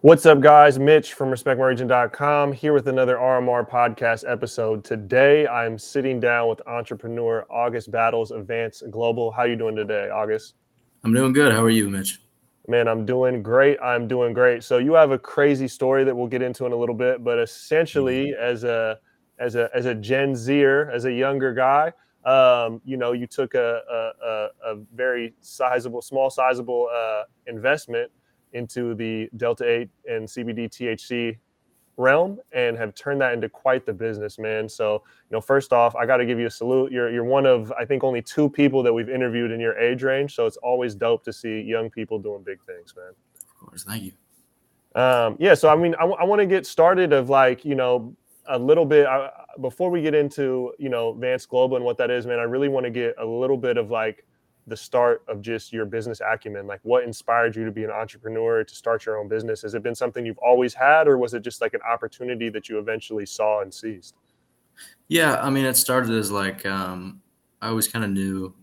What's up, guys? Mitch from RespectMyRegion.com here with another RMR podcast episode. Today, I'm sitting down with entrepreneur August Battles of Vance Global. How you doing today, August? I'm doing good. How are you, Mitch? Man, I'm doing great. I'm doing great. So you have a crazy story that we'll get into in a little bit, but essentially, mm-hmm. as a as a as a Gen Zer, as a younger guy, um, you know, you took a, a, a very sizable, small, sizable uh, investment into the Delta 8 and CBD THC realm and have turned that into quite the business, man. So, you know, first off, I got to give you a salute. You're you're one of I think only two people that we've interviewed in your age range, so it's always dope to see young people doing big things, man. Of course, thank you. Um, yeah, so I mean, I, w- I want to get started of like you know a little bit I, before we get into you know Vance Global and what that is, man. I really want to get a little bit of like the start of just your business acumen? Like, what inspired you to be an entrepreneur to start your own business? Has it been something you've always had, or was it just like an opportunity that you eventually saw and seized? Yeah, I mean, it started as like um, I always kind of knew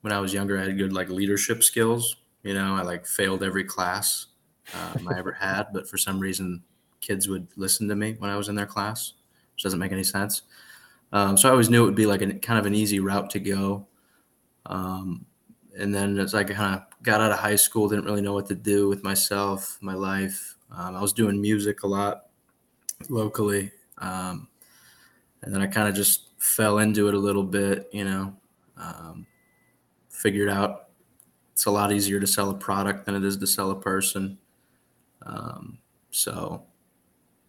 when I was younger I had good like leadership skills. You know, I like failed every class um, I ever had, but for some reason, kids would listen to me when I was in their class, which doesn't make any sense. Um, so I always knew it would be like a kind of an easy route to go. Um, and then as I kind of got out of high school, didn't really know what to do with myself, my life. Um, I was doing music a lot locally, um, and then I kind of just fell into it a little bit. You know, um, figured out it's a lot easier to sell a product than it is to sell a person. Um, so,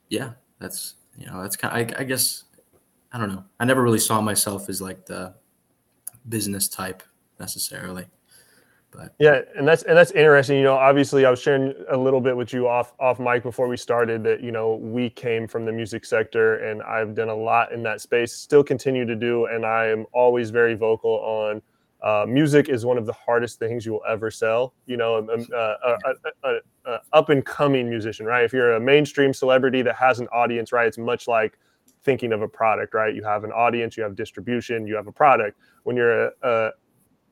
yeah, that's you know that's kind. Of, I, I guess I don't know. I never really saw myself as like the business type necessarily. But yeah, and that's and that's interesting. You know, obviously, I was sharing a little bit with you off off mic before we started that you know we came from the music sector, and I've done a lot in that space. Still continue to do, and I am always very vocal on. Uh, music is one of the hardest things you will ever sell. You know, um, um, uh, a, a, a up and coming musician, right? If you're a mainstream celebrity that has an audience, right? It's much like thinking of a product, right? You have an audience, you have distribution, you have a product. When you're a, a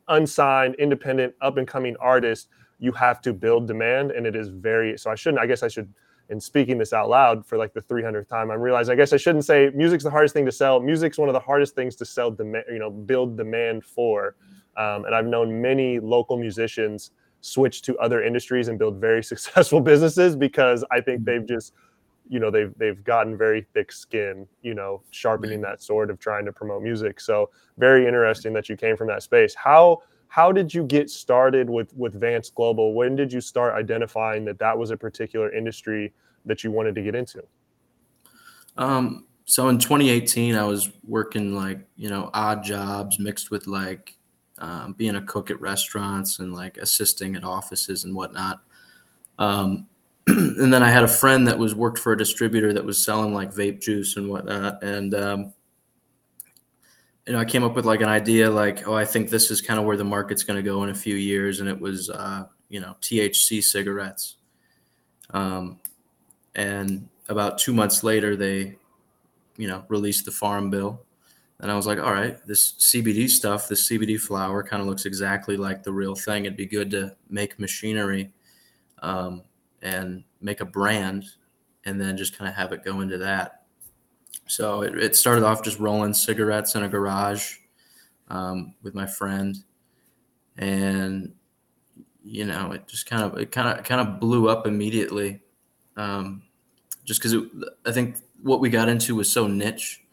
unsigned, independent, up and coming artist, you have to build demand, and it is very. So I shouldn't. I guess I should. In speaking this out loud for like the 300th time, I'm realizing I guess I shouldn't say music's the hardest thing to sell. Music's one of the hardest things to sell demand. You know, build demand for. Um, and I've known many local musicians switch to other industries and build very successful businesses because I think they've mm-hmm. just you know they've they've gotten very thick skin you know sharpening that sword of trying to promote music. So very interesting that you came from that space. How how did you get started with with vance global? When did you start identifying that that was a particular industry that you wanted to get into? Um so in 2018 i was working like you know odd jobs mixed with like um, being a cook at restaurants and like assisting at offices and whatnot. Um, and then I had a friend that was worked for a distributor that was selling like vape juice and whatnot. And, um, you know, I came up with like an idea like, oh, I think this is kind of where the market's going to go in a few years. And it was, uh, you know, THC cigarettes. Um, and about two months later, they, you know, released the farm bill. And I was like, all right, this CBD stuff, this CBD flower kind of looks exactly like the real thing. It'd be good to make machinery um, and make a brand and then just kind of have it go into that. So it, it started off just rolling cigarettes in a garage um, with my friend, and you know it just kind of it kind of kind of blew up immediately, um, just because I think what we got into was so niche.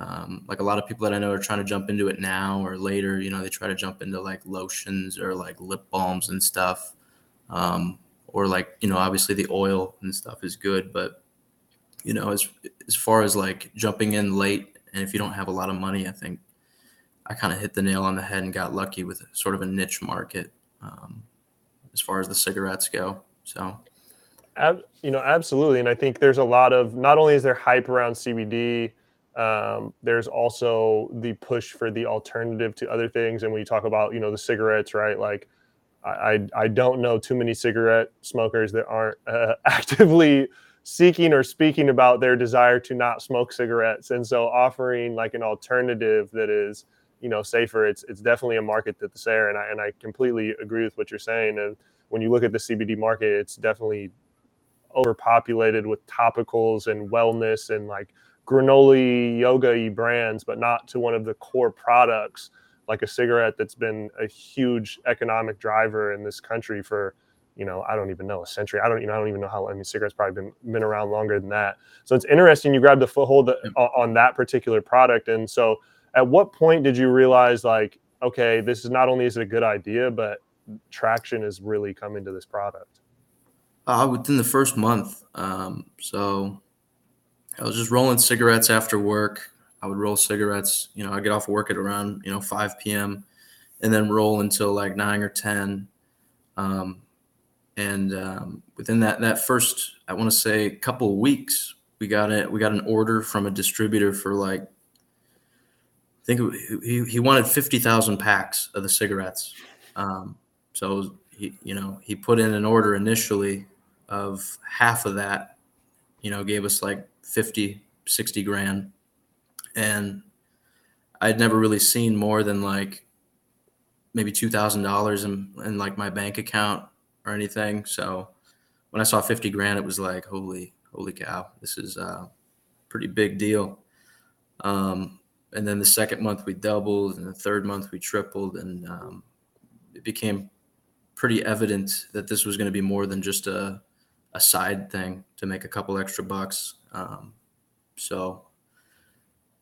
Um, like a lot of people that I know are trying to jump into it now or later. You know, they try to jump into like lotions or like lip balms and stuff. Um, or like you know obviously the oil and stuff is good but you know as as far as like jumping in late and if you don't have a lot of money i think i kind of hit the nail on the head and got lucky with sort of a niche market um, as far as the cigarettes go so. Ab- you know absolutely and i think there's a lot of not only is there hype around cbd um, there's also the push for the alternative to other things and when you talk about you know the cigarettes right like I, I don't know too many cigarette smokers that aren't uh, actively seeking or speaking about their desire to not smoke cigarettes. And so offering like an alternative that is, you know, safer, it's it's definitely a market that's there. And I and I completely agree with what you're saying. And when you look at the CBD market, it's definitely overpopulated with topicals and wellness and like granola yoga brands, but not to one of the core products like a cigarette that's been a huge economic driver in this country for you know I don't even know a century. I don't you know I don't even know how I mean cigarettes probably been been around longer than that. So it's interesting you grabbed the foothold on that particular product. And so at what point did you realize like okay this is not only is it a good idea but traction is really coming to this product? Uh, within the first month. Um, so I was just rolling cigarettes after work. I would roll cigarettes. You know, I get off work at around you know 5 p.m. and then roll until like nine or 10. Um, and um, within that that first, I want to say, couple of weeks, we got it. We got an order from a distributor for like, I think he he wanted 50,000 packs of the cigarettes. Um, so he, you know, he put in an order initially of half of that. You know, gave us like 50, 60 grand and I'd never really seen more than like maybe two thousand dollars in in like my bank account or anything. So when I saw fifty grand, it was like holy holy cow, this is a pretty big deal. Um, and then the second month we doubled, and the third month we tripled, and um, it became pretty evident that this was going to be more than just a a side thing to make a couple extra bucks. Um, so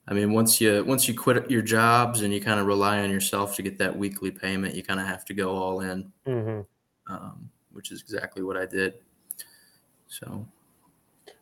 I mean, once you once you quit your jobs and you kind of rely on yourself to get that weekly payment, you kind of have to go all in, mm-hmm. um, which is exactly what I did. So,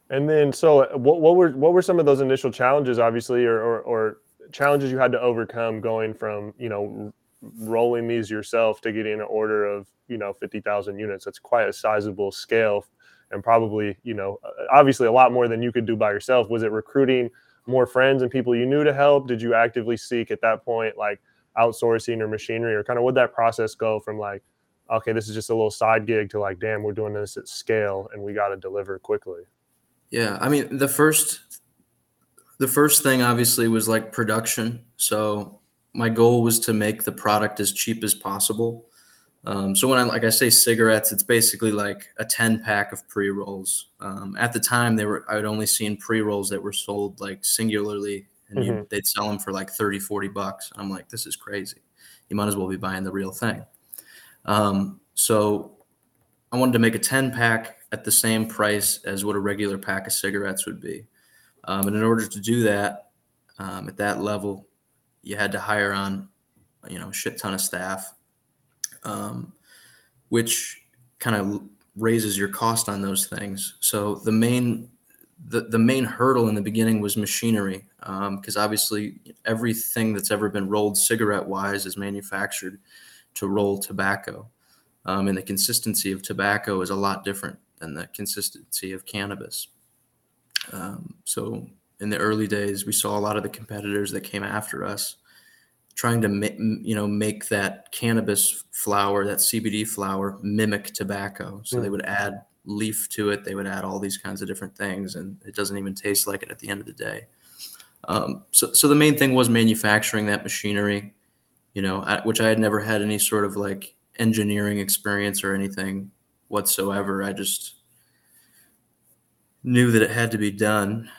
and then so what, what were what were some of those initial challenges, obviously, or, or, or challenges you had to overcome going from you know rolling these yourself to getting an order of you know fifty thousand units? That's quite a sizable scale, and probably you know obviously a lot more than you could do by yourself. Was it recruiting? More friends and people you knew to help? Did you actively seek at that point like outsourcing or machinery, or kind of would that process go from like, okay, this is just a little side gig to like, damn, we're doing this at scale and we got to deliver quickly? Yeah, I mean the first the first thing obviously was like production. So my goal was to make the product as cheap as possible. Um, so when I like I say cigarettes, it's basically like a 10 pack of pre rolls. Um, at the time, they were I had only seen pre rolls that were sold like singularly, and mm-hmm. you, they'd sell them for like 30, 40 bucks. I'm like, this is crazy. You might as well be buying the real thing. Um, so I wanted to make a 10 pack at the same price as what a regular pack of cigarettes would be. Um, and in order to do that um, at that level, you had to hire on, you know, a shit ton of staff um, which kind of raises your cost on those things. So the main the, the main hurdle in the beginning was machinery because um, obviously everything that's ever been rolled cigarette wise is manufactured to roll tobacco um, and the consistency of tobacco is a lot different than the consistency of cannabis um, so in the early days we saw a lot of the competitors that came after us trying to ma- you know make that cannabis flower that cbd flower mimic tobacco. So they hmm. would add leaf to it. They would add all these kinds of different things and it doesn't even taste like it at the end of the day. Um, so, so the main thing was manufacturing that machinery you know which i had never had any sort of like engineering experience or anything whatsoever. I just knew that it had to be done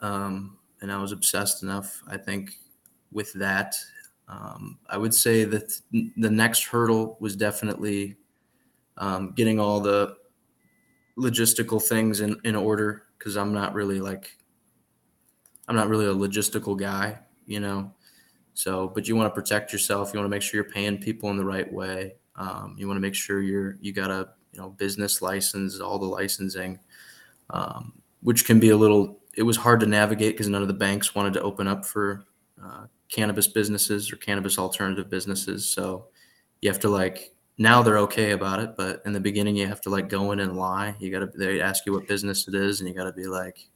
um, and i was obsessed enough i think with that um, I would say that the next hurdle was definitely um, getting all the logistical things in, in order because I'm not really like I'm not really a logistical guy, you know. So, but you want to protect yourself. You want to make sure you're paying people in the right way. Um, you want to make sure you're you got a you know business license, all the licensing, um, which can be a little. It was hard to navigate because none of the banks wanted to open up for uh, cannabis businesses or cannabis alternative businesses. So you have to like now they're okay about it, but in the beginning you have to like go in and lie. You got to they ask you what business it is, and you got to be like,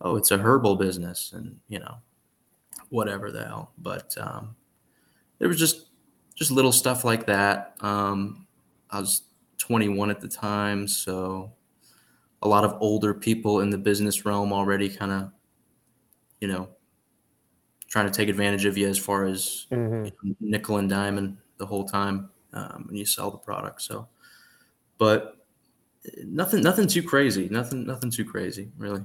oh, it's a herbal business, and you know, whatever the hell. But um, there was just just little stuff like that. Um, I was 21 at the time, so a lot of older people in the business realm already kind of, you know, trying to take advantage of you as far as mm-hmm. you know, nickel and diamond the whole time um, when you sell the product. So, but Nothing, nothing too crazy. Nothing, nothing too crazy, really.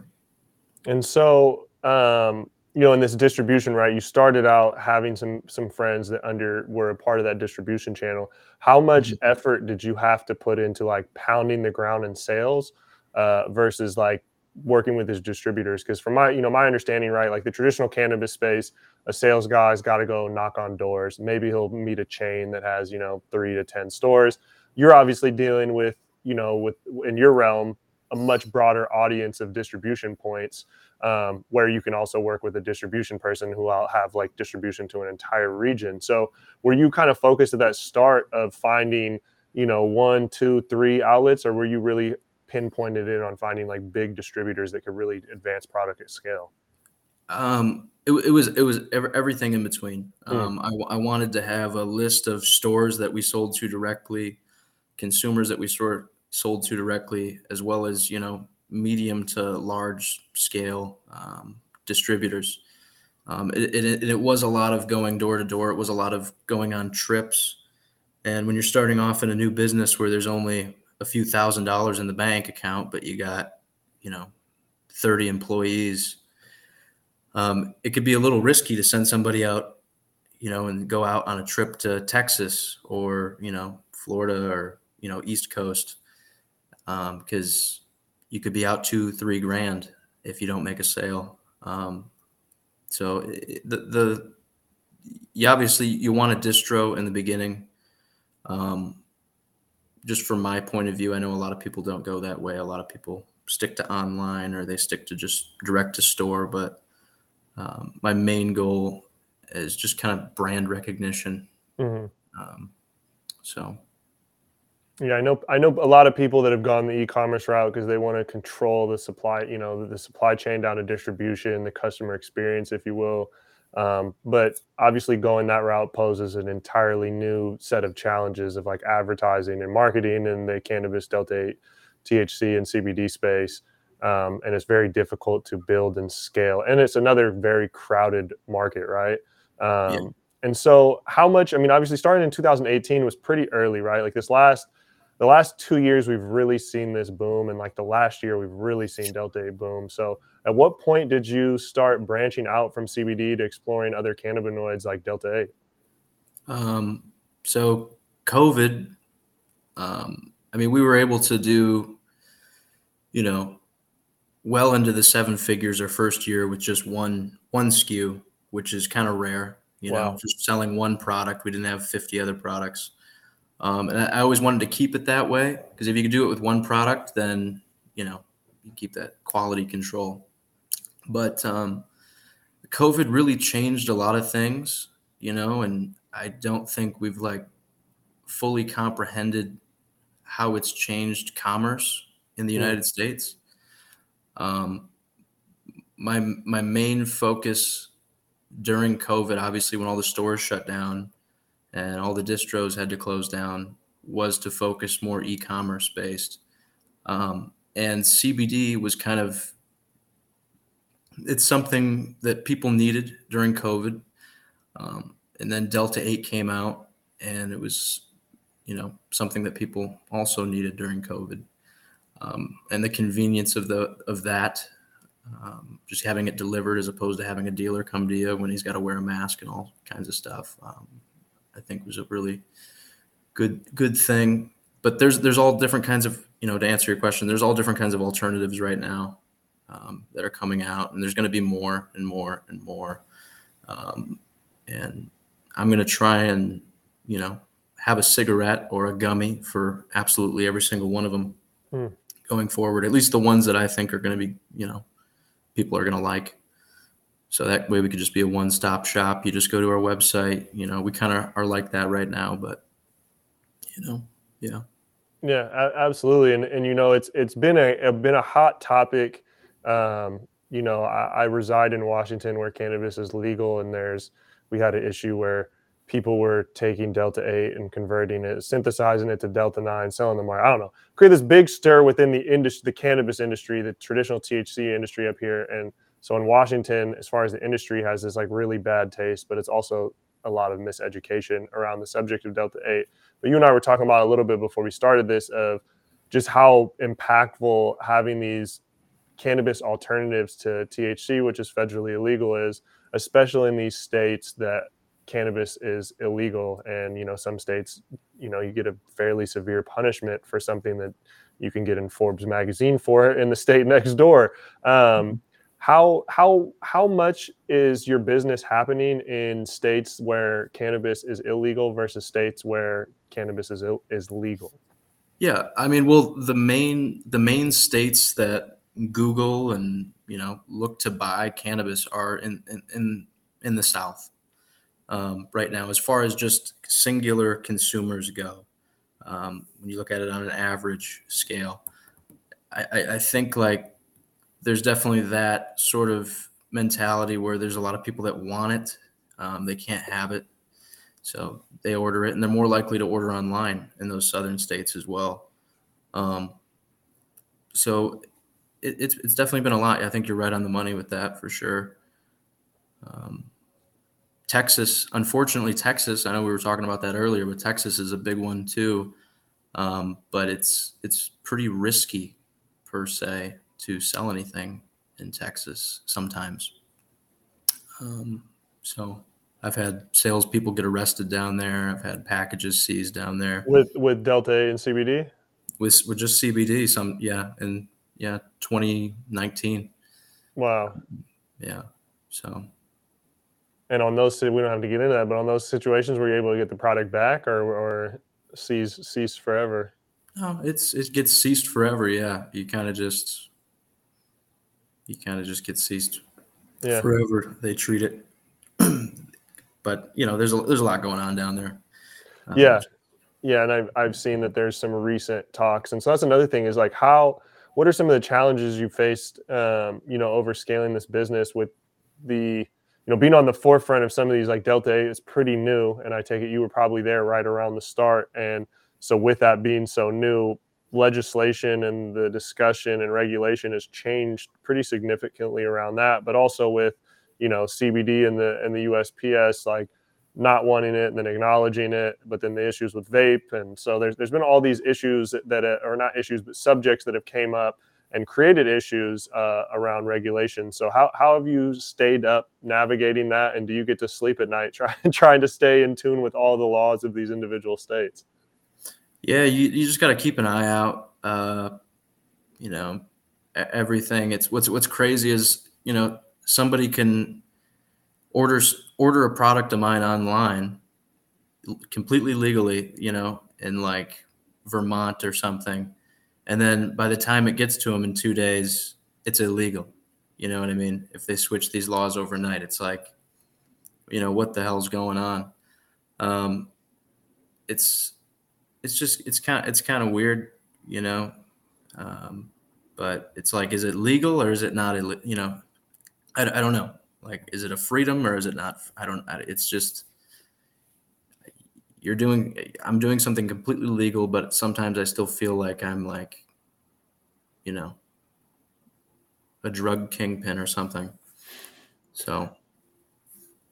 And so, um, you know, in this distribution, right? You started out having some some friends that under were a part of that distribution channel. How much mm-hmm. effort did you have to put into like pounding the ground in sales uh, versus like working with his distributors? Because from my, you know, my understanding, right, like the traditional cannabis space, a sales guy's got to go knock on doors. Maybe he'll meet a chain that has, you know, three to ten stores. You're obviously dealing with, you know, with in your realm a much broader audience of distribution points um, where you can also work with a distribution person who will have like distribution to an entire region. So were you kind of focused at that start of finding, you know, one, two, three outlets, or were you really pinpointed in on finding like big distributors that could really advance product at scale? Um, it, it was it was everything in between. Hmm. Um, I, I wanted to have a list of stores that we sold to directly, consumers that we sort sold to directly, as well as you know medium to large scale um, distributors. Um, it, it, it, was a lot of going door to door. It was a lot of going on trips. And when you're starting off in a new business where there's only a few thousand dollars in the bank account, but you got, you know, 30 employees, um, it could be a little risky to send somebody out, you know, and go out on a trip to Texas or, you know, Florida or, you know, East Coast. Because um, you could be out two, three grand if you don't make a sale. Um, so the the you obviously you want a distro in the beginning. Um, just from my point of view, I know a lot of people don't go that way. A lot of people stick to online or they stick to just direct to store. But um, my main goal is just kind of brand recognition. Mm-hmm. Um, so yeah, I know. I know a lot of people that have gone the e-commerce route because they want to control the supply, you know, the supply chain down to distribution, the customer experience, if you will. Um, but obviously, going that route poses an entirely new set of challenges of like advertising and marketing in the cannabis delta 8 THC and CBD space. Um, and it's very difficult to build and scale. And it's another very crowded market, right? Um, yeah. And so, how much? I mean, obviously, starting in 2018 was pretty early, right? Like this last the last two years we've really seen this boom and like the last year we've really seen delta 8 boom so at what point did you start branching out from cbd to exploring other cannabinoids like delta 8 um, so covid um, i mean we were able to do you know well into the seven figures our first year with just one one SKU which is kind of rare you wow. know just selling one product we didn't have 50 other products um, and I, always wanted to keep it that way because if you could do it with one product, then you know you keep that quality control. But um, COVID really changed a lot of things, you know, and I don't think we've like fully comprehended how it's changed commerce in the. United States. Um, my my main focus during COVID, obviously, when all the stores shut down, and all the distros had to close down was to focus more e-commerce based um, and cbd was kind of it's something that people needed during covid um, and then delta 8 came out and it was you know something that people also needed during covid um, and the convenience of the of that um, just having it delivered as opposed to having a dealer come to you when he's got to wear a mask and all kinds of stuff um, I think was a really good good thing. But there's there's all different kinds of you know to answer your question. There's all different kinds of alternatives right now um, that are coming out, and there's going to be more and more and more. Um, and I'm going to try and you know have a cigarette or a gummy for absolutely every single one of them hmm. going forward. At least the ones that I think are going to be you know people are going to like. So that way we could just be a one stop shop. You just go to our website. You know, we kind of are like that right now, but you know, yeah. Yeah, absolutely. And, and, you know, it's, it's been a, been a hot topic. Um, you know, I, I reside in Washington where cannabis is legal and there's, we had an issue where people were taking Delta 8 and converting it, synthesizing it to Delta 9, selling them. I don't know. Create this big stir within the industry, the cannabis industry, the traditional THC industry up here. And so in Washington, as far as the industry has this like really bad taste, but it's also a lot of miseducation around the subject of Delta 8. But you and I were talking about a little bit before we started this of just how impactful having these cannabis alternatives to THC, which is federally illegal, is, especially in these states that cannabis is illegal. And, you know, some states, you know, you get a fairly severe punishment for something that you can get in Forbes magazine for in the state next door. Um, mm-hmm. how how how much is your business happening in states where cannabis is illegal versus states where cannabis is is legal? Yeah, I mean, well, the main the main states that Google and you know look to buy cannabis are in in in, the South um, right now, as far as just singular consumers go. Um, when you look at it on an average scale, I, I, I think like there's definitely that sort of mentality where there's a lot of people that want it, um, they can't have it, so they order it, and they're more likely to order online in those southern states as well. Um, so it, it's it's definitely been a lot. I think you're right on the money with that for sure. Um, Texas, unfortunately, Texas. I know we were talking about that earlier, but Texas is a big one too. Um, but it's it's pretty risky per se to sell anything in Texas sometimes. Um, so I've had salespeople get arrested down there. I've had packages seized down there with with Delta and CBD. With with just CBD, some yeah, and yeah, 2019. Wow. Yeah. So and on those, we don't have to get into that, but on those situations, were you able to get the product back or, or cease cease forever? No, it's it gets ceased forever. Yeah, you kind of just you kind of just get ceased yeah. forever. They treat it, but you know, there's a there's a lot going on down there. Um, yeah, yeah, and I've I've seen that there's some recent talks, and so that's another thing is like how what are some of the challenges you faced, um, you know, over scaling this business with the you know, being on the forefront of some of these like Delta 8 is pretty new. And I take it you were probably there right around the start. And so, with that being so new, legislation and the discussion and regulation has changed pretty significantly around that. But also with, you know, CBD and the and the USPS like not wanting it and then acknowledging it, but then the issues with vape. And so there's there's been all these issues that, are not issues, but subjects that have came up and created issues uh, around regulation. So how, how have you stayed up navigating that, and do you get to sleep at night trying trying to stay in tune with all the laws of these individual states? Yeah, you, you just got to keep an eye out. Uh, you know, everything. It's what's what's crazy is you know somebody can order order a product of mine online completely legally. You know, in like Vermont or something and then by the time it gets to them in two days, it's illegal. You know what I mean? If they switch these laws overnight, it's like, you know, what the hell's going on? Um, it's it's just it's kind of, it's kind of weird, you know. Um, but it's like, is it legal or is it not? You know, I, I don't know. Like, is it a freedom or is it not? I don't. It's just you're doing i'm doing something completely legal but sometimes i still feel like i'm like you know a drug kingpin or something so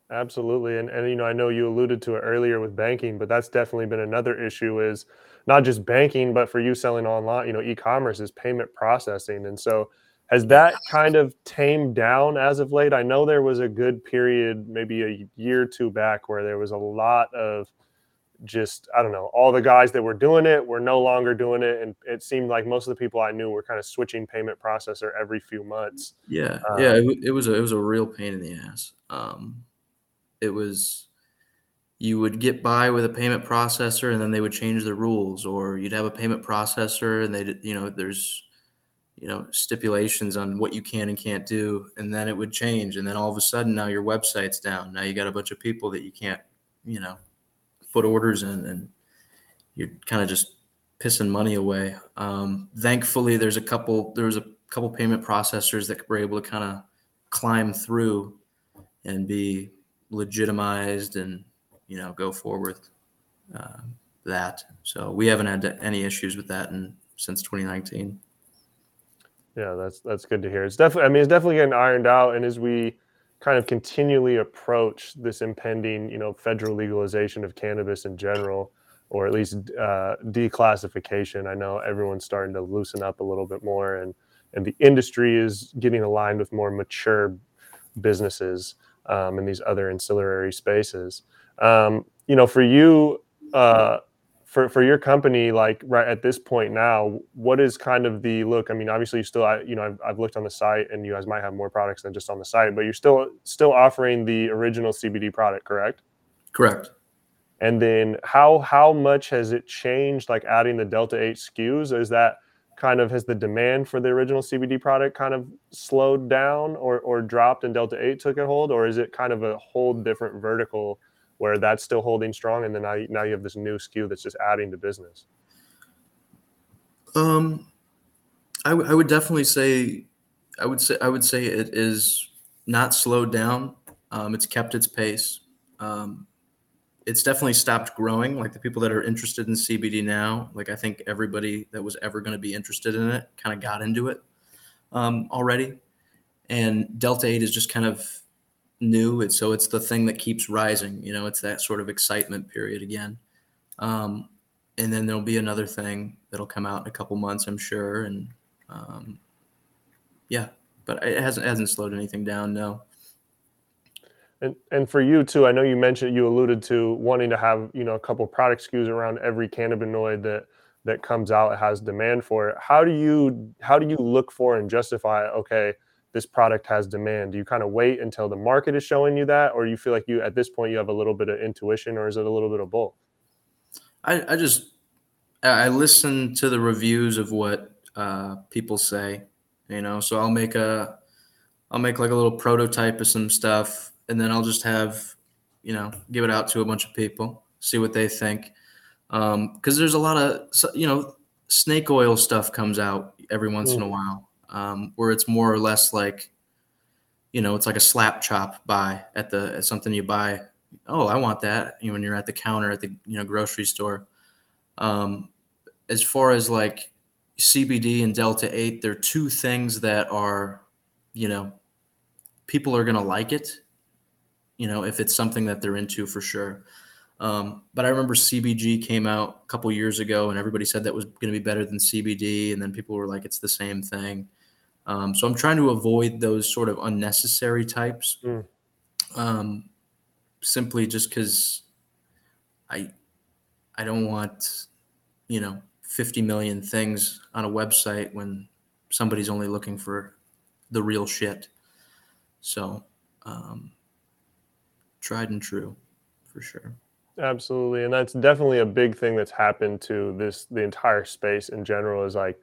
absolutely and, and you know i know you alluded to it earlier with banking but that's definitely been another issue is not just banking but for you selling online you know e-commerce is payment processing and so has that kind of tamed down as of late i know there was a good period maybe a year or two back where there was a lot of just I don't know all the guys that were doing it were no longer doing it, and it seemed like most of the people I knew were kind of switching payment processor every few months. Yeah, um, yeah, it, it, was a it was a real pain in the ass. Um, it was you would get by with a payment processor, and then they would change the rules, or you'd have a payment processor, and they you know there's you know stipulations on what you can and can't do, and then it would change, and then all of a sudden now your website's down. Now you got a bunch of people that you can't you know put orders in and you're kind of just pissing money away. Um, thankfully, there's a couple. There was a couple payment processors that were able to kind of climb through and be legitimized and you know go forward uh, that. So we haven't had any issues with that in since 2019. Yeah, that's that's good to hear. It's definitely. I mean, it's definitely getting ironed out, and as we kind of continually approach this impending, you know, federal legalization of cannabis in general, or at least uh, declassification. I know everyone's starting to loosen up a little bit more, and and the industry is getting aligned with more mature businesses um, in these other ancillary spaces. Um, you know, for you, uh, for for your company, like right at this point now, what is kind of the look? I mean, obviously, you still, you know, I've, I've looked on the site, and you guys might have more products than just on the site, but you're still still offering the original CBD product, correct? Correct. And then how how much has it changed? Like adding the Delta Eight SKUs, is that kind of has the demand for the original CBD product kind of slowed down or or dropped and Delta 8 took a hold or is it kind of a whole different vertical where that's still holding strong and then now, now you have this new SKU that's just adding to business? Um I, w- I would definitely say I would say I would say it is not slowed down. Um, it's kept its pace. Um, it's definitely stopped growing. Like the people that are interested in CBD now, like I think everybody that was ever going to be interested in it kind of got into it um, already. And Delta 8 is just kind of new. It's so it's the thing that keeps rising. You know, it's that sort of excitement period again. Um, and then there'll be another thing that'll come out in a couple months, I'm sure. And um, yeah, but it hasn't hasn't slowed anything down. No. And and for you too, I know you mentioned you alluded to wanting to have you know a couple product SKUs around every cannabinoid that that comes out has demand for it. How do you how do you look for and justify okay this product has demand? Do you kind of wait until the market is showing you that, or you feel like you at this point you have a little bit of intuition, or is it a little bit of both? I, I just I listen to the reviews of what uh, people say, you know. So I'll make a I'll make like a little prototype of some stuff and then I'll just have, you know, give it out to a bunch of people, see what they think. Because um, there's a lot of, you know, snake oil stuff comes out every once in a mm. while, um, where it's more or less like, you know, it's like a slap chop buy at the at something you buy. Oh, I want that. You know, when you're at the counter at the you know grocery store. Um, as far as like CBD and Delta Eight, they're two things that are, you know, people are gonna like it you know, if it's something that they're into for sure. Um, but I remember CBG came out a couple years ago, and everybody said that was going to be better than CBD, and then people were like, "It's the same thing." Um, so I'm trying to avoid those sort of unnecessary types, mm. um, simply just because I I don't want you know 50 million things on a website when somebody's only looking for the real shit. So um, tried and true for sure. Absolutely. And that's definitely a big thing that's happened to this the entire space in general is like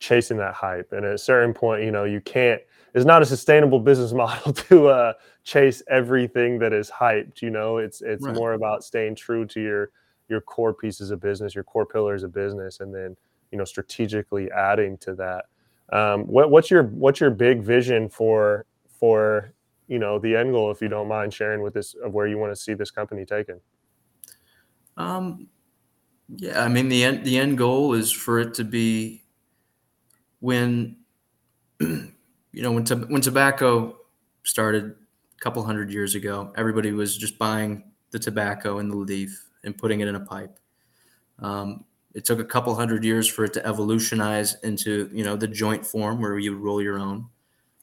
chasing that hype. And at a certain point, you know, you can't it's not a sustainable business model to uh, chase everything that is hyped. You know, it's it's right. more about staying true to your your core pieces of business, your core pillars of business, and then you know strategically adding to that. Um, what, what's your what's your big vision for for you know the end goal if you don't mind sharing with this of where you want to see this company taken um yeah i mean the end the end goal is for it to be when you know when to, when tobacco started a couple hundred years ago everybody was just buying the tobacco and the leaf and putting it in a pipe. Um, it took a couple hundred years for it to evolutionize into you know the joint form where you roll your own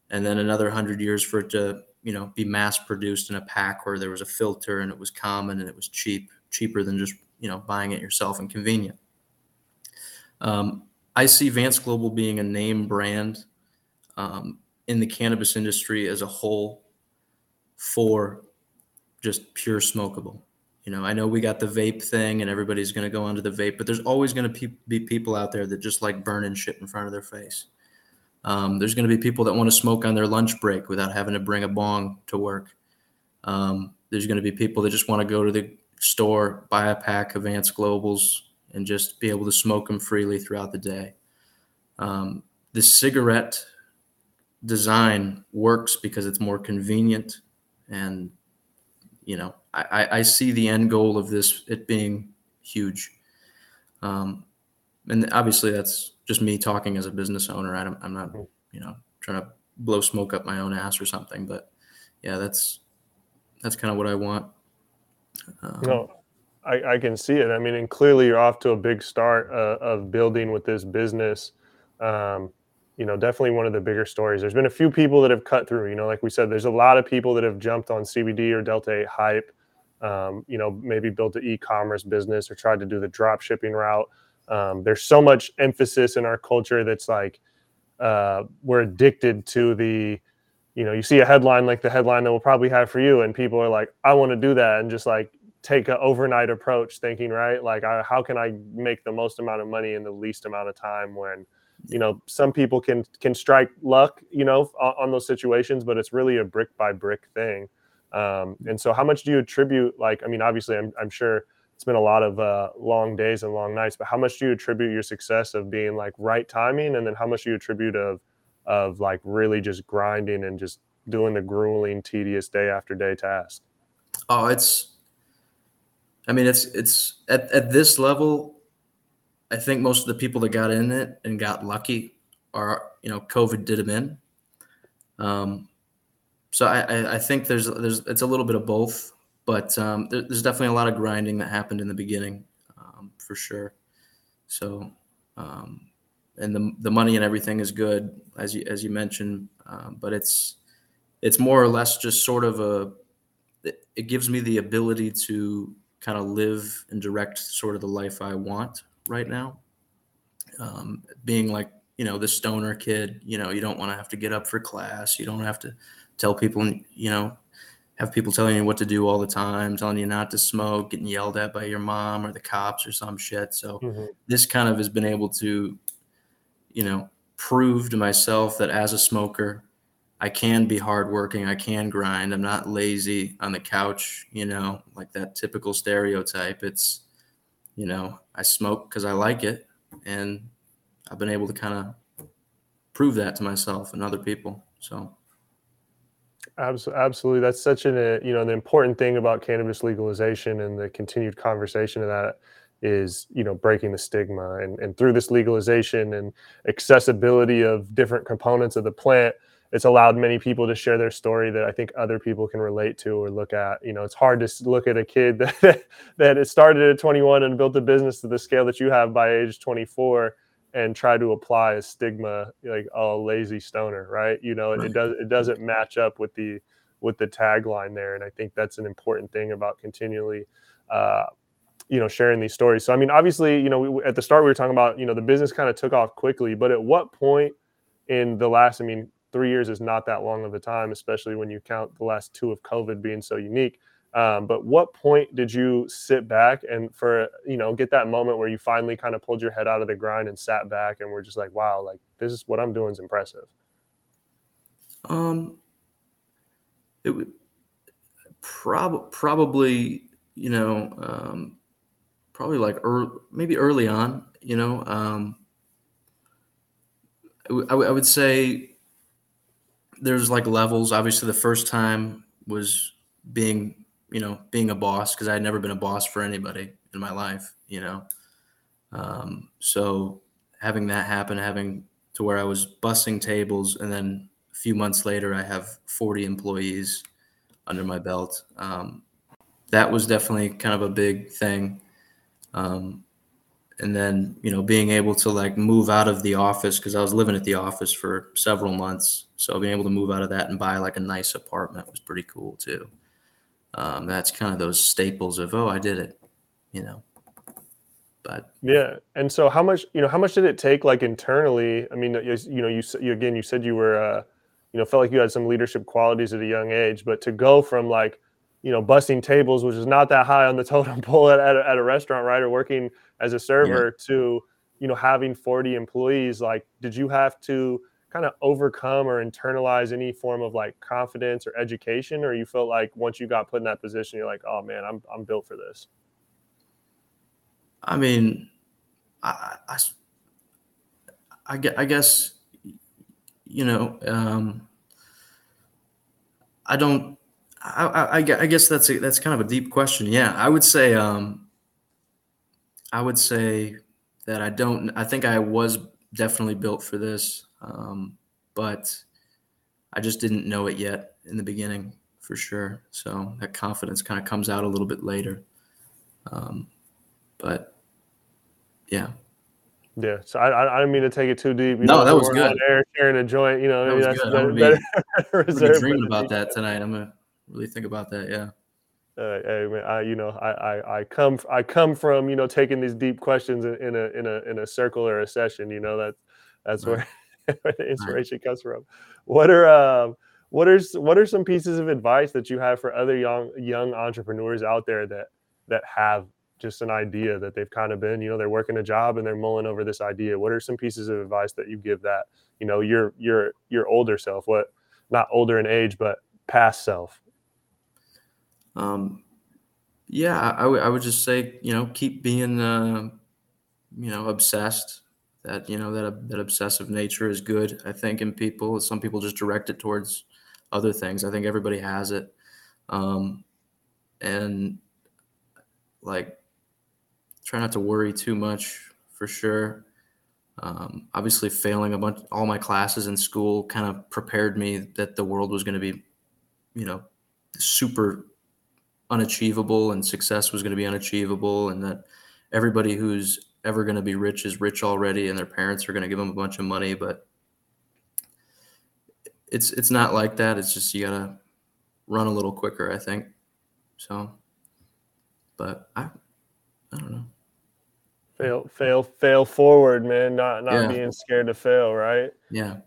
and then another hundred years for it to you know be mass produced in a pack where there was a filter and it was common and it was cheap cheaper than just you know buying it yourself and convenient. Um, i see vance global being a name brand um, in the cannabis industry as a whole for just pure smokable you know i know we got the vape thing and everybody's going to go onto the vape but there's always going to pe- be people out there that just like burning shit in front of their face um, there's going to be people that want to smoke on their lunch break without having to bring a bong to work. Um, there's going to be people that just want to go to the store, buy a pack of Vance Globals, and just be able to smoke them freely throughout the day. Um, the cigarette design works because it's more convenient, and you know, I, I see the end goal of this it being huge. Um, and obviously, that's just me talking as a business owner. I am not, mm-hmm. you know, trying to blow smoke up my own ass or something. But yeah, that's that's kind of what I want. Um, no, I, I, can see it. I mean, and clearly you're off to a big start uh, of building with this business. Um, you know, definitely one of the bigger stories. There's been a few people that have cut through. You know, like we said, there's a lot of people that have jumped on CBD or Delta 8 hype. Um, you know, maybe built an e-commerce business or tried to do the drop shipping route. Um, there's so much emphasis in our culture that's like uh, we're addicted to the you know you see a headline like the headline that we'll probably have for you and people are like i want to do that and just like take an overnight approach thinking right like I, how can i make the most amount of money in the least amount of time when you know some people can can strike luck you know on, on those situations but it's really a brick by brick thing um, and so how much do you attribute like i mean obviously i'm, I'm sure it's been a lot of uh, long days and long nights but how much do you attribute your success of being like right timing and then how much do you attribute of of like really just grinding and just doing the grueling, tedious day after day task? Oh, it's. I mean, it's it's at at this level. I think most of the people that got in it and got lucky are you know COVID did them in. Um, so I, I think there's there's it's a little bit of both, but um, there, there's definitely a lot of grinding that happened in the beginning, um, for sure. So um, and the the money and everything is good as you as you mentioned, um, but it's it's more or less just sort of a it gives me the ability to kind of live and direct sort of the life I want right now. Um, being like you know the stoner kid, you know you don't want to have to get up for class, you don't have to tell people you know have people telling you what to do all the time, telling you not to smoke, getting yelled at by your mom or the cops or some shit. So mm-hmm. this kind of has been able to you know, prove to myself that as a smoker, I can be hardworking. I can grind. I'm not lazy on the couch, you know, like that typical stereotype. It's, you know, I smoke because I like it. And I've been able to kind of prove that to myself and other people. So. Absolutely, that's such an uh, you know the important thing about cannabis legalization and the continued conversation of that is you know breaking the stigma and, and through this legalization and accessibility of different components of the plant it's allowed many people to share their story that i think other people can relate to or look at. You know it's hard to look at a kid that that it started at 21 and built a business to the scale that you have by age 24 and try to apply a stigma like oh lazy stoner right? You know right. it does it doesn't match up with the with the tagline there and i think that's an important thing about continually uh, you know sharing these stories. So i mean obviously you know we, at the start we were talking about you know the business kind of took off quickly but at what point in the last i mean three years is not that long of a time especially when you count the last two of covid being so unique um, but what point did you sit back and for you know get that moment where you finally kind of pulled your head out of the grind and sat back and were just like wow like this is what i'm doing is impressive um it would prob- probably you know um, probably like early, maybe early on, you know. Um, I, I would say there's like levels. Obviously, the first time was being, you know, being a boss because I had never been a boss for anybody in my life, you know. Um, so having that happen, having to where I was bussing tables, and then a few months later, I have 40 employees under my belt. Um, that was definitely kind of a big thing. Um, and then you know being able to like move out of the office because I was living at the office for several months, so being able to move out of that and buy like a nice apartment was pretty cool too. Um, that's kind of those staples of oh I did it, you know. But yeah, and so how much you know how much did it take like internally? I mean, you, know, you, you again you said you were uh, you know felt like you had some leadership qualities at a young age, but to go from like you know, busting tables, which is not that high on the totem pole at, at, a, at a restaurant, right? Or working as a server yeah. to, you know, having 40 employees. Like, did you have to kind of overcome or internalize any form of like confidence or education? Or you felt like once you got put in that position, you're like, oh man, I'm, I'm built for this? I mean, I, I, I, I guess, you know, um, I don't I, I, I guess that's a, that's kind of a deep question. Yeah, I would say um, I would say that I don't. I think I was definitely built for this, um, but I just didn't know it yet in the beginning for sure. So that confidence kind of comes out a little bit later. Um, but yeah. Yeah, so I, I, didn't mean to take it too deep. You no, know, that was good. air, sharing a joint, you know, that that's good. better, better, better be dreaming about that tonight. I'm gonna really think about that. Yeah. Uh, hey man, I you know I, I I come I come from you know taking these deep questions in, in a in a in a circle or a session. You know that that's right. where, where the inspiration right. comes from. What are um what are what are some pieces of advice that you have for other young young entrepreneurs out there that that have just an idea that they've kind of been you know they're working a job and they're mulling over this idea what are some pieces of advice that you give that you know your your your older self what not older in age but past self um, yeah, I, I, w- I would just say, you know, keep being, uh, you know, obsessed. That you know that that obsessive nature is good. I think in people, some people just direct it towards other things. I think everybody has it, um, and like try not to worry too much for sure. Um, obviously, failing a bunch, all my classes in school kind of prepared me that the world was going to be, you know, super unachievable and success was going to be unachievable and that everybody who's ever going to be rich is rich already and their parents are going to give them a bunch of money but it's it's not like that. It's just you got to run a little quicker i think. So but i i don't know. Fail fail fail forward man. Not not yeah. being scared to fail right? Yeah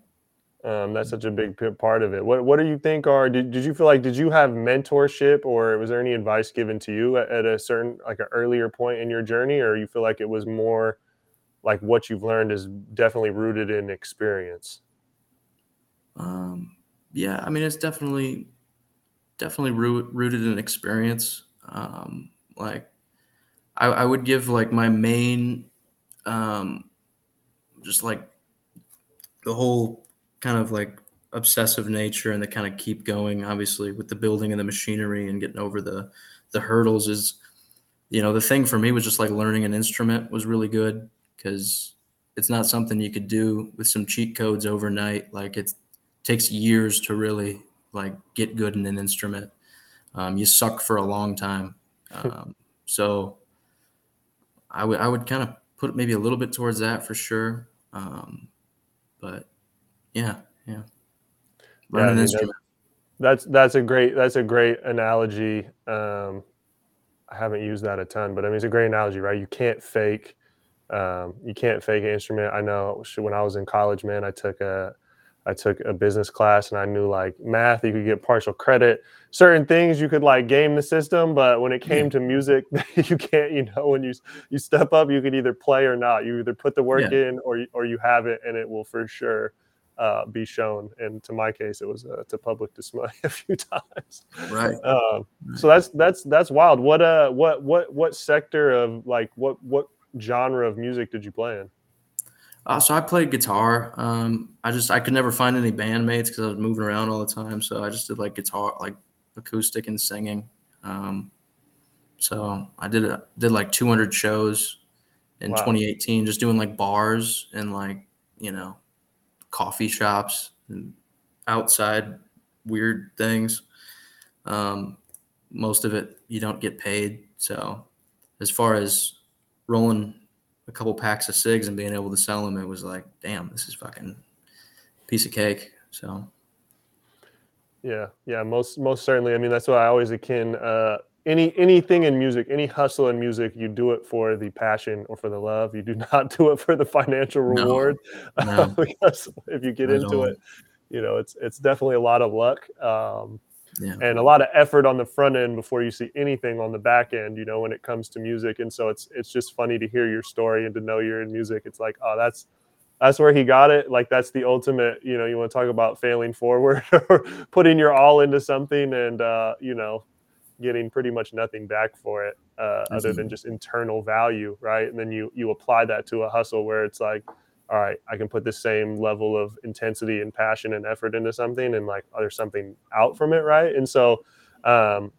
um, that's such a big part of it. What What do you think are? Did, did you feel like did you have mentorship, or was there any advice given to you at, at a certain like an earlier point in your journey, or you feel like it was more like what you've learned is definitely rooted in experience? Um, yeah, I mean it's definitely definitely root, rooted in experience. Um, like I, I would give like my main, um, just like the whole kind of like obsessive nature and the kind of keep going obviously with the building and the machinery and getting over the the hurdles is you know the thing for me was just like learning an instrument was really good because it's not something you could do with some cheat codes overnight. Like it takes years to really like get good in an instrument. Um, you suck for a long time. Um, so I would I would kind of put maybe a little bit towards that for sure. Um, but yeah, yeah. Yeah, an instrument. That's that's a great that's a great analogy. Um, I haven't used that a ton, but I mean it's a great analogy, right? You can't fake um, you can't fake an instrument. I know when I was in college, man, I took a I took a business class and I knew like math, you could get partial credit. Certain things you could like game the system, but when it came yeah. to music, you can't. You know, when you you step up, you could either play or not. You either put the work yeah. in or or you have it, and it will for sure uh, be shown. And to my case, it was uh, to public display a few times. Right. Um, so that's that's that's wild. What uh what what what sector of like what what genre of music did you play in? Uh, so I played guitar. Um, I just I could never find any bandmates because I was moving around all the time. So I just did like guitar, like acoustic and singing. Um, so I did a, did like 200 shows in wow. 2018, just doing like bars and like you know coffee shops and outside weird things. Um, most of it you don't get paid. So as far as rolling a couple packs of cigs and being able to sell them, it was like, damn, this is fucking piece of cake. So yeah, yeah, most most certainly. I mean, that's why I always akin uh, any anything in music, any hustle in music, you do it for the passion or for the love. You do not do it for the financial reward. No, no. because if you get into it, you know, it's it's definitely a lot of luck. Um, yeah. and a lot of effort on the front end before you see anything on the back end you know when it comes to music and so it's it's just funny to hear your story and to know you're in music it's like oh that's that's where he got it like that's the ultimate you know you want to talk about failing forward or putting your all into something and uh you know getting pretty much nothing back for it uh, other than just internal value, right? And then you you apply that to a hustle where it's like, all right, I can put the same level of intensity and passion and effort into something, and like there's something out from it, right? And so, um,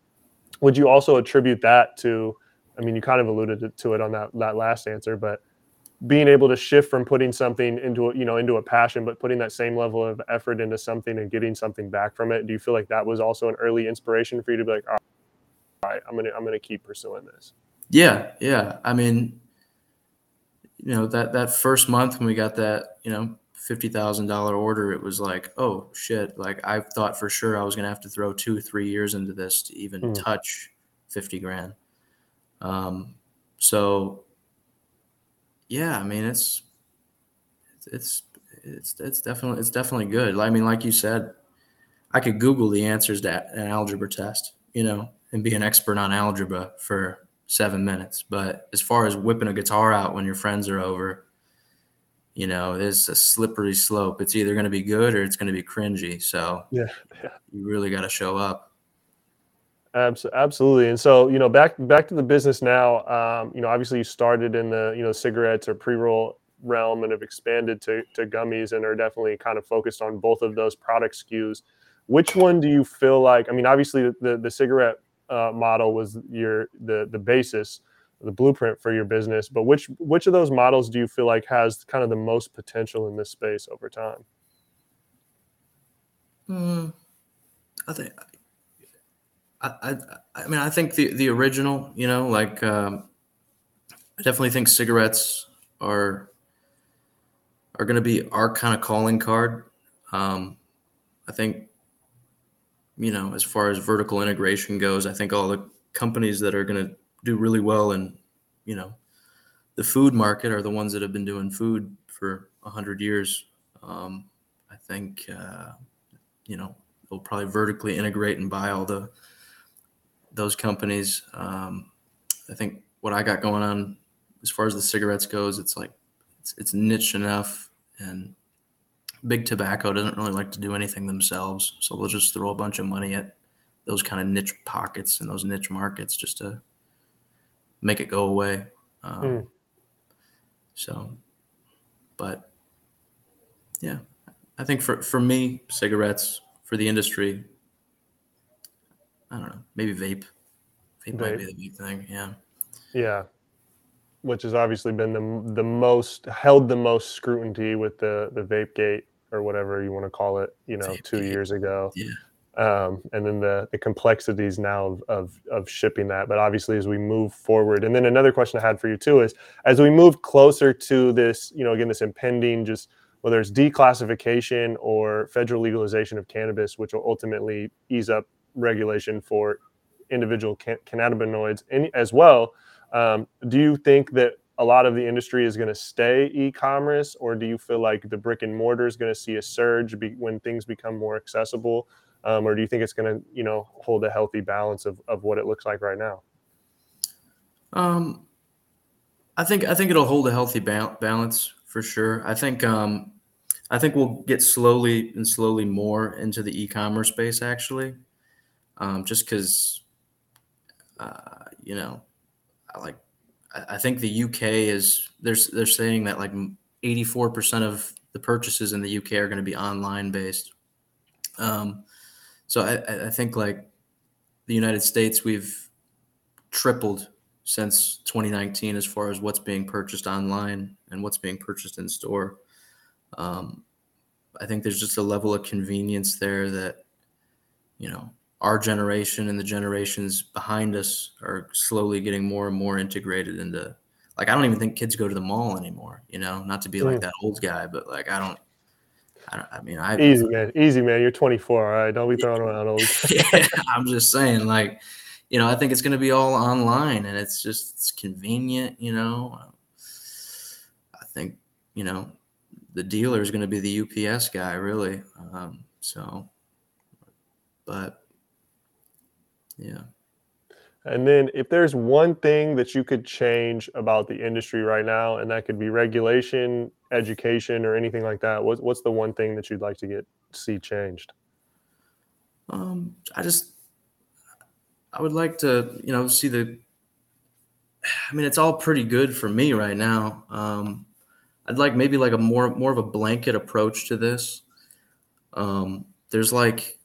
would you also attribute that to? I mean, you kind of alluded to it on that that last answer, but being able to shift from putting something into a, you know into a passion but putting that same level of effort into something and getting something back from it do you feel like that was also an early inspiration for you to be like all right, I'm gonna I'm gonna keep pursuing this. Yeah, yeah. I mean, you know that that first month when we got that, you know, fifty thousand dollar order, it was like, oh shit! Like I thought for sure I was gonna have to throw two, three years into this to even mm. touch fifty grand. Um, so yeah, I mean it's it's it's it's definitely it's definitely good. I mean, like you said, I could Google the answers to an algebra test, you know, and be an expert on algebra for seven minutes. But as far as whipping a guitar out when your friends are over, you know, there's a slippery slope. It's either going to be good or it's going to be cringy. So yeah, yeah. you really got to show up. Absolutely. And so, you know, back back to the business now. Um, you know, obviously you started in the you know cigarettes or pre roll realm and have expanded to to gummies and are definitely kind of focused on both of those product SKUs. Which one do you feel like? I mean, obviously the, the cigarette uh, model was your the the basis, the blueprint for your business. But which which of those models do you feel like has kind of the most potential in this space over time? Mm, I think. I, I, I mean, I think the, the original, you know, like um, I definitely think cigarettes are are going to be our kind of calling card. Um, I think you know, as far as vertical integration goes, I think all the companies that are going to do really well in, you know, the food market are the ones that have been doing food for a hundred years. Um, I think, uh, you know, they'll probably vertically integrate and buy all the those companies. Um, I think what I got going on as far as the cigarettes goes, it's like it's, it's niche enough and big tobacco doesn't really like to do anything themselves, so they'll just throw a bunch of money at those kind of niche pockets and those niche markets just to make it go away. Um, mm. So, but yeah, I think for for me, cigarettes for the industry, I don't know, maybe vape. Vape, vape. might be the big thing. Yeah. Yeah which has obviously been the the most held the most scrutiny with the the vape gate or whatever you want to call it, you know, two years ago. Yeah. Um, and then the the complexities now of, of, of shipping that. But obviously, as we move forward, and then another question I had for you too is as we move closer to this, you know, again, this impending just whether it's declassification or federal legalization of cannabis, which will ultimately ease up regulation for individual can- cannabinoids in, as well. Um, do you think that a lot of the industry is going to stay e-commerce or do you feel like the brick and mortar is going to see a surge be, when things become more accessible? Um, or do you think it's going to you know hold a healthy balance of, of what it looks like right now? Um, i think i think it'll hold a healthy ba- balance for sure. I think um, i think we'll get slowly and slowly more into the e-commerce space actually. Um, just because uh, you know like I think the UK is they're they're saying that like 84% of the purchases in the UK are going to be online based. Um, so I, I think like the United States, we've tripled since 2019 as far as what's being purchased online and what's being purchased in store. Um, I think there's just a level of convenience there that, you know, our generation and the generations behind us are slowly getting more and more integrated into like I don't even think kids go to the mall anymore, you know, not to be like mm. that old guy, but like I don't I don't I mean I easy man, easy man. You're 24, all right. Don't be throwing around old. yeah, I'm just saying, like, you know, I think it's gonna be all online and it's just it's convenient, you know. I think, you know, the dealer is gonna be the UPS guy, really. Um, so but yeah. And then if there's one thing that you could change about the industry right now, and that could be regulation, education, or anything like that, what's what's the one thing that you'd like to get see changed? Um, I just I would like to, you know, see the I mean, it's all pretty good for me right now. Um, I'd like maybe like a more more of a blanket approach to this. Um, there's like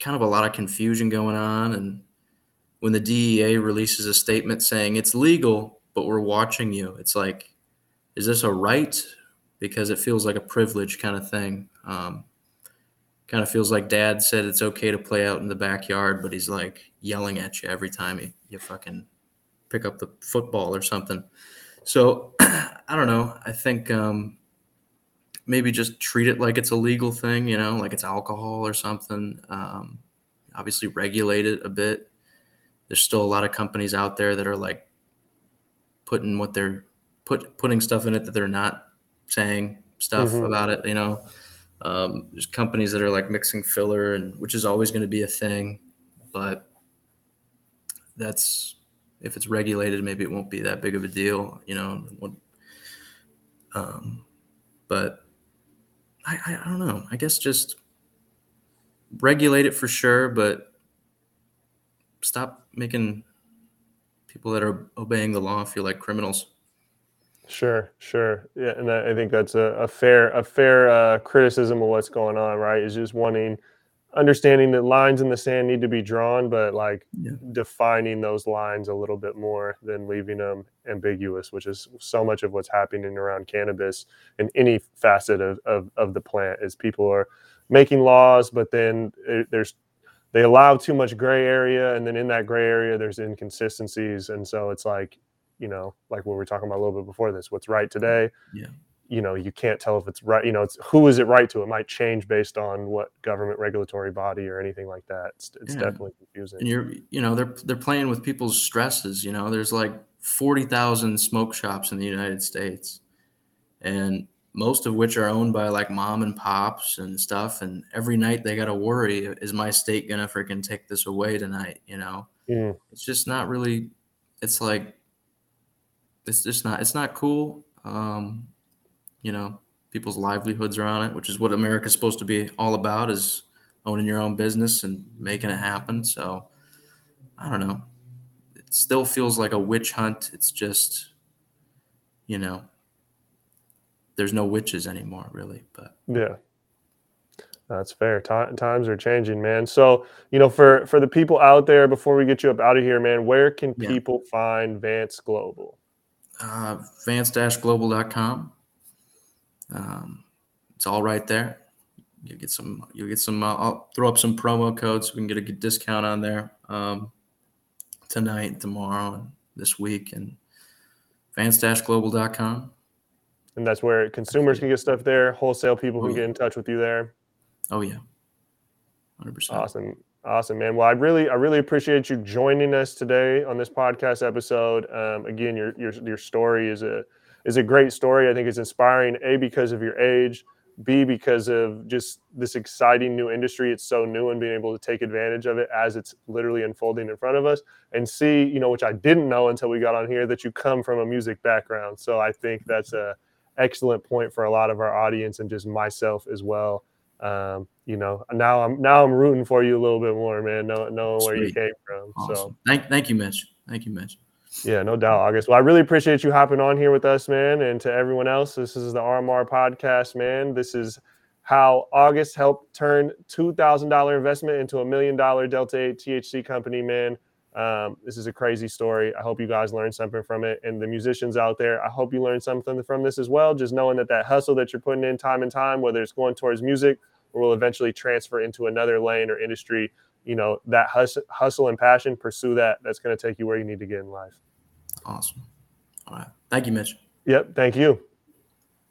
kind of a lot of confusion going on. And when the DEA releases a statement saying it's legal, but we're watching you, it's like, is this a right? Because it feels like a privilege kind of thing. Um, kind of feels like dad said it's okay to play out in the backyard, but he's like yelling at you every time you, you fucking pick up the football or something. So I don't know. I think um, maybe just treat it like it's a legal thing, you know, like it's alcohol or something. Um, obviously, regulate it a bit. There's still a lot of companies out there that are like putting what they're put putting stuff in it that they're not saying stuff mm-hmm. about it. You know, um, there's companies that are like mixing filler, and which is always going to be a thing, but that's if it's regulated, maybe it won't be that big of a deal. You know, um, but I, I, I don't know. I guess just regulate it for sure, but stop making people that are obeying the law feel like criminals. Sure, sure. Yeah, and I think that's a, a fair a fair uh, criticism of what's going on. Right, is just wanting understanding that lines in the sand need to be drawn, but like yeah. defining those lines a little bit more than leaving them ambiguous, which is so much of what's happening around cannabis in any facet of, of, of the plant is people are making laws, but then there's they allow too much gray area, and then in that gray area there's inconsistencies, and so it's like you know, like we were talking about a little bit before this, what's right today yeah you know you can't tell if it's right you know it's who is it right to? It might change based on what government regulatory body or anything like that. It's, it's yeah. definitely confusing. And you're you know they're they're playing with people's stresses you know? There's like 40,000 smoke shops in the United States and most of which are owned by like mom and pops and stuff and every night they got to worry is my state going to freaking take this away tonight you know? Mm. it's just not really it's like it's just not it's not cool. Um you know people's livelihoods are on it which is what america's supposed to be all about is owning your own business and making it happen so i don't know it still feels like a witch hunt it's just you know there's no witches anymore really but yeah that's fair. T- times are changing, man. So, you know, for for the people out there, before we get you up out of here, man, where can people find Vance Global? Uh, Vance-global.com. Um, it's all right there. You get some. You'll get some. Uh, I'll throw up some promo codes we can get a good discount on there um, tonight, tomorrow, and this week. And vance-global.com. And that's where consumers can get stuff there. Wholesale people oh, can yeah. get in touch with you there. Oh yeah, hundred percent. Awesome. Awesome, man. Well, I really, I really appreciate you joining us today on this podcast episode. Um, again, your your your story is a is a great story. I think it's inspiring. A because of your age. B because of just this exciting new industry. It's so new and being able to take advantage of it as it's literally unfolding in front of us. And C, you know, which I didn't know until we got on here, that you come from a music background. So I think that's a excellent point for a lot of our audience and just myself as well. Um, you know, now I'm now I'm rooting for you a little bit more, man. Knowing, knowing where you came from. Awesome. So thank thank you, Mitch. Thank you, Mitch. Yeah, no doubt, August. Well, I really appreciate you hopping on here with us, man. And to everyone else, this is the RMR podcast, man. This is how August helped turn $2,000 investment into a million dollar Delta 8 THC company, man. Um, this is a crazy story. I hope you guys learned something from it. And the musicians out there, I hope you learned something from this as well. Just knowing that that hustle that you're putting in time and time, whether it's going towards music or will eventually transfer into another lane or industry, you know that hustle, hustle and passion pursue that. That's going to take you where you need to get in life. Awesome. All right. Thank you mitch. Yep. Thank you